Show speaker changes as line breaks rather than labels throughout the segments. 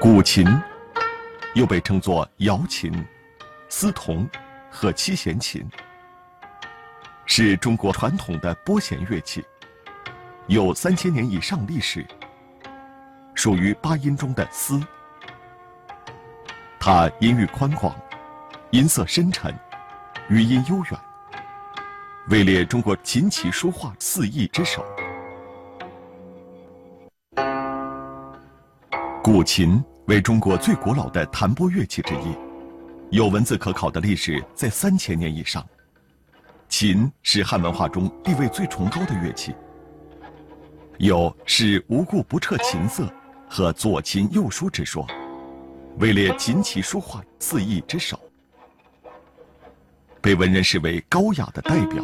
古琴又被称作瑶琴、丝桐和七弦琴，是中国传统的拨弦乐器，有三千年以上历史，属于八音中的丝。它音域宽广，音色深沉，余音悠远，位列中国琴棋书画四艺之首。古琴为中国最古老的弹拨乐器之一，有文字可考的历史在三千年以上。琴是汉文化中地位最崇高的乐器，有“是无故不彻琴瑟”和“左琴右书”之说，位列琴棋书画四艺之首，被文人视为高雅的代表。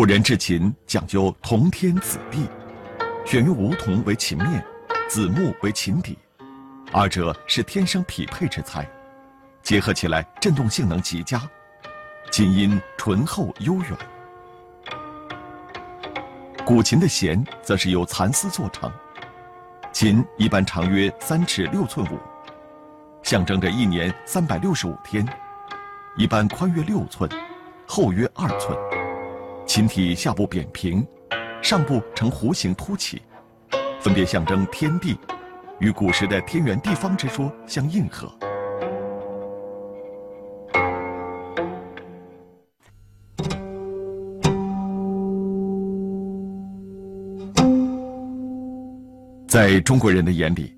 古人制琴讲究铜天子地，选用梧桐为琴面，紫木为琴底，二者是天生匹配之材，结合起来振动性能极佳，琴音醇厚悠远。古琴的弦则是由蚕丝做成，琴一般长约三尺六寸五，象征着一年三百六十五天，一般宽约六寸，厚约二寸。琴体下部扁平，上部呈弧形凸起，分别象征天地，与古时的天圆地方之说相应和。在中国人的眼里，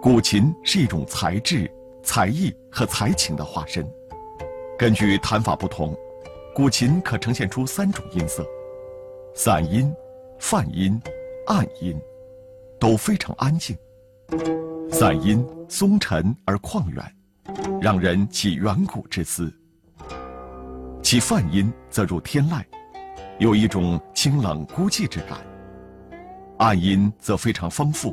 古琴是一种才智、才艺和才情的化身。根据弹法不同。古琴可呈现出三种音色：散音、泛音、暗音，都非常安静。散音松沉而旷远，让人起远古之思；其泛音则如天籁，有一种清冷孤寂之感；暗音则非常丰富，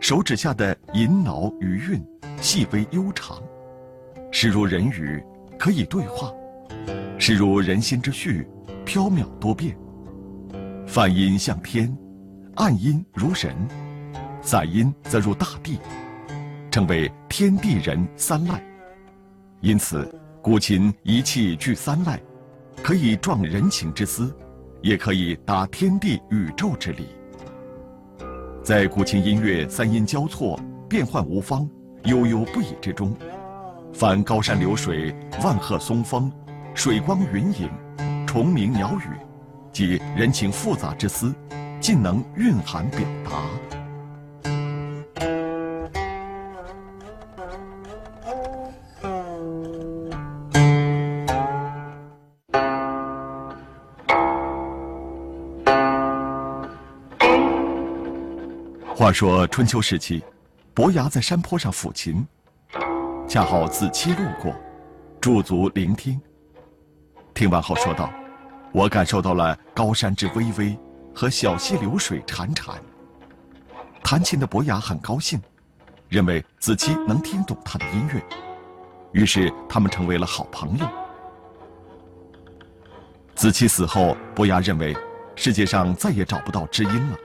手指下的吟挠余韵细微悠长，实如人语，可以对话。是如人心之绪，缥缈多变。泛音像天，暗音如神，散音则入大地，称为天地人三籁。因此，古琴一气具三籁，可以壮人情之思，也可以达天地宇宙之理。在古琴音乐三音交错、变幻无方、悠悠不已之中，凡高山流水、万壑松风。水光云影，虫鸣鸟语，及人情复杂之思，尽能蕴含表达。话说春秋时期，伯牙在山坡上抚琴，恰好子期路过，驻足聆听。听完后说道：“我感受到了高山之巍巍和小溪流水潺潺。”弹琴的伯牙很高兴，认为子期能听懂他的音乐，于是他们成为了好朋友。子期死后，伯牙认为世界上再也找不到知音了，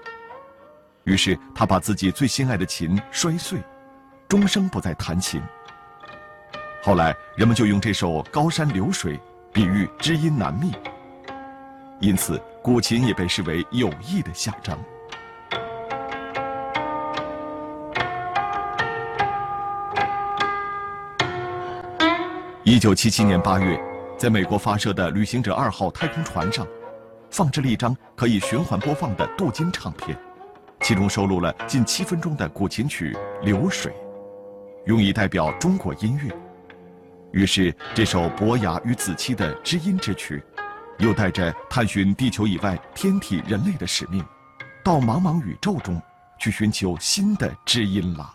于是他把自己最心爱的琴摔碎，终生不再弹琴。后来人们就用这首《高山流水》。比喻知音难觅，因此古琴也被视为友谊的象征。一九七七年八月，在美国发射的旅行者二号太空船上，放置了一张可以循环播放的镀金唱片，其中收录了近七分钟的古琴曲《流水》，用以代表中国音乐。于是，这首伯牙与子期的知音之曲，又带着探寻地球以外天体人类的使命，到茫茫宇宙中去寻求新的知音了。